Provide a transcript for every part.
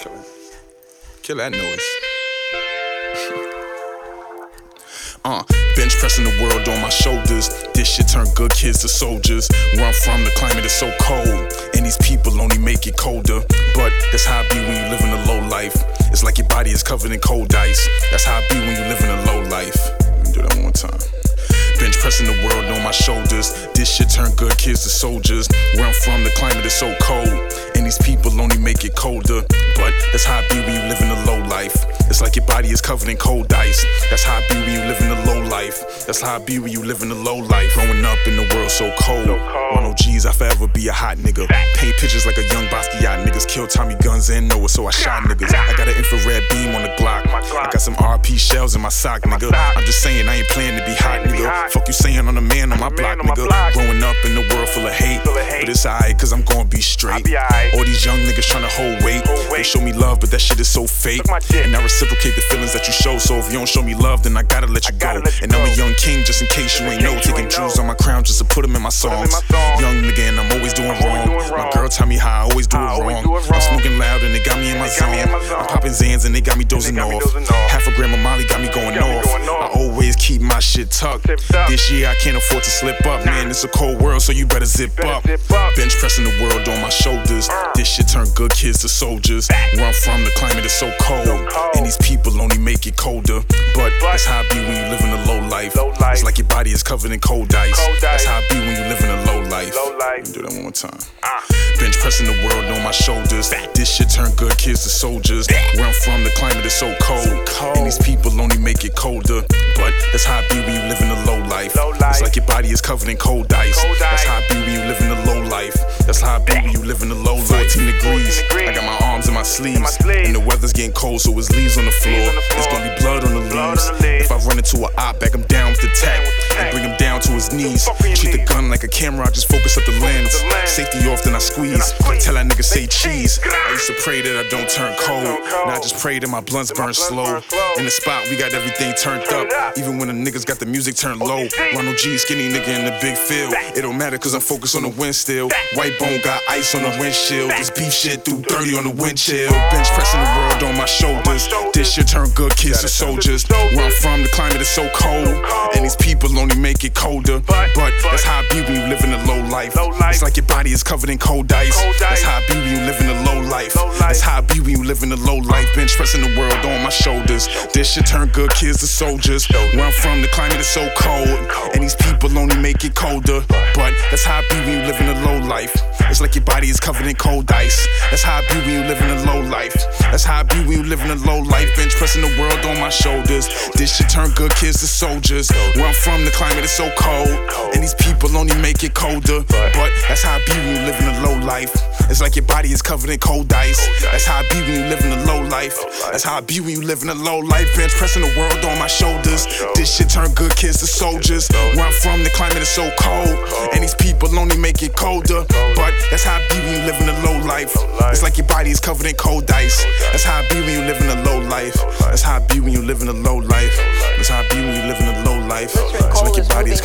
Kill. Kill that noise. uh, bench pressing the world on my shoulders. This shit turned good kids to soldiers. Where I'm from, the climate is so cold. And these people only make it colder. But that's how it be when you live in a low life. It's like your body is covered in cold ice. That's how it be when you live in a low life. Let me do that one more time bench pressing the world on my shoulders. This shit turned good kids to soldiers. Where I'm from, the climate is so cold and these people only make it colder. But that's how it be when you live in a low life. It's like your body is covered in cold ice. That's how it be when you live in a low life. That's how I be when you live in a low life. Growing up in the world so cold. Ron Ogz, I forever be a hot nigga. Paint pictures like a young Basquiat. Niggas kill Tommy guns and Noah, so I shot niggas. I got an infrared beam on the Glock. I got some RP shells in my sock, nigga. I'm just saying I ain't playing to be hot, nigga. Fuck you saying on a man on my block, nigga. Growing up in the world full of hate. But it's alright, cause I'm gonna be straight. All these young niggas tryna hold weight. They show me love, but that shit is so fake. And I reciprocate the feelings that you show. So if you don't show me love, then I gotta let you go. And I'm a young king, just in case you ain't know. Taking jewels on my crown just to put them in my songs. Young nigga, and I'm always doing wrong. My girl tell me how I always do it wrong. I'm smoking loud and they got me in my zone. I'm popping Xans and they got me dozing off. Half a gram of Molly got me going off. Keep my shit tucked. This year I can't afford to slip up, man. It's a cold world, so you better zip up. Bench pressing the world on my shoulders. Uh. This shit turn good kids to soldiers. Where I'm from, the climate is so cold, and these people only make it colder. But that's how it be when you live in a low life. It's like your body is covered in cold ice. That's how it be when you live in a low life. Let me do that one more time. Ah. Bench pressing the world on my shoulders. This shit turn good kids to soldiers. Where I'm from, the climate is so cold, and these people only make it colder. But that's how it be when you live in a low life. It's like your body is covered in cold ice. That's how it be when you live in a low life. That's how it be when you live in a low life. 14 degrees. I got my arms in my sleeves, and the weather's getting cold, so it's leaves on the floor. It's gonna be blood on the leaves. If I run into a op, back him down with the tech and bring him down to his knees. Like a camera, I just focus up the lens. Safety off, then I squeeze. Tell that nigga say cheese. I used to pray that I don't turn cold. Now I just pray that my blunts burn slow. In the spot, we got everything turned up. Even when the niggas got the music turned low. Ronald G, skinny nigga in the big field. It don't matter cause I'm focused on the wind still. White bone got ice on the windshield. This beef shit through 30 on the windshield. Bench pressing the world on my shoulders. This shit turn good kids to soldiers. Where I'm from, the climate is so cold. And these people only make it colder. But that's how I be when you live in a low life. It's like your body is covered in cold ice. That's how it be when you live in a low life. That's how it be when you live in a low life. Bench pressing the world on my shoulders. This shit turn good kids to soldiers. Where I'm from, the climate is so cold. And these people only make it colder. But that's how it be when you live in a low life. It's like your body is covered in cold ice. That's how it be when you live in a low life. That's how I be when you live in a low life. Bench pressing the world on my shoulders. This shit turn good kids to soldiers. Where I'm from, the climate is so cold. And these people only make it colder. But that's how I be when you live in a low life. It's like your body is covered in cold ice. That's how I be when you live in a low life. That's how I be when you live in a low life. Bench pressing the world on my shoulders. This shit turn good kids to soldiers. Where I'm from, the climate is so cold. And these people only make it colder. But that's how I be when you live in a low life. It's like your body is covered in cold ice. That's how I be when you live in a low life. That's how I be when you live in a low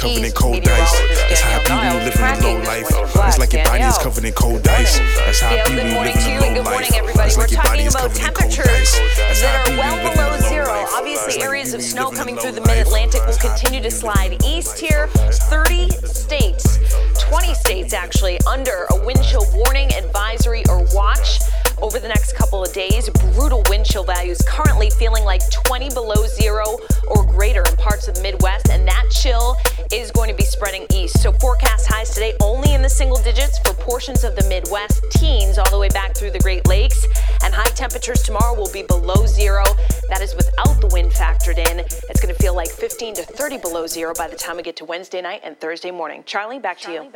covered in cold ice. That's how it be when you live in a low life. It's like your body is covered in cold ice. That's how it be Good when you morning live in a low good morning, life. everybody. It's We're like your body talking is about covered in cold temperatures ice. That's how that be are when well you live in below a low zero. Obviously, areas of snow coming through the mid Atlantic will That's how it continue to when you live in slide east here. 30 states, 20 states actually, under a wind chill warning, advisory, or watch. Over the next couple of days, brutal wind chill values currently feeling like 20 below zero or greater in parts of the Midwest, and that chill is going to be spreading east. So, forecast highs today only in the single digits for portions of the Midwest, teens all the way back through the Great Lakes, and high temperatures tomorrow will be below zero. That is without the wind factored in. It's going to feel like 15 to 30 below zero by the time we get to Wednesday night and Thursday morning. Charlie, back to you.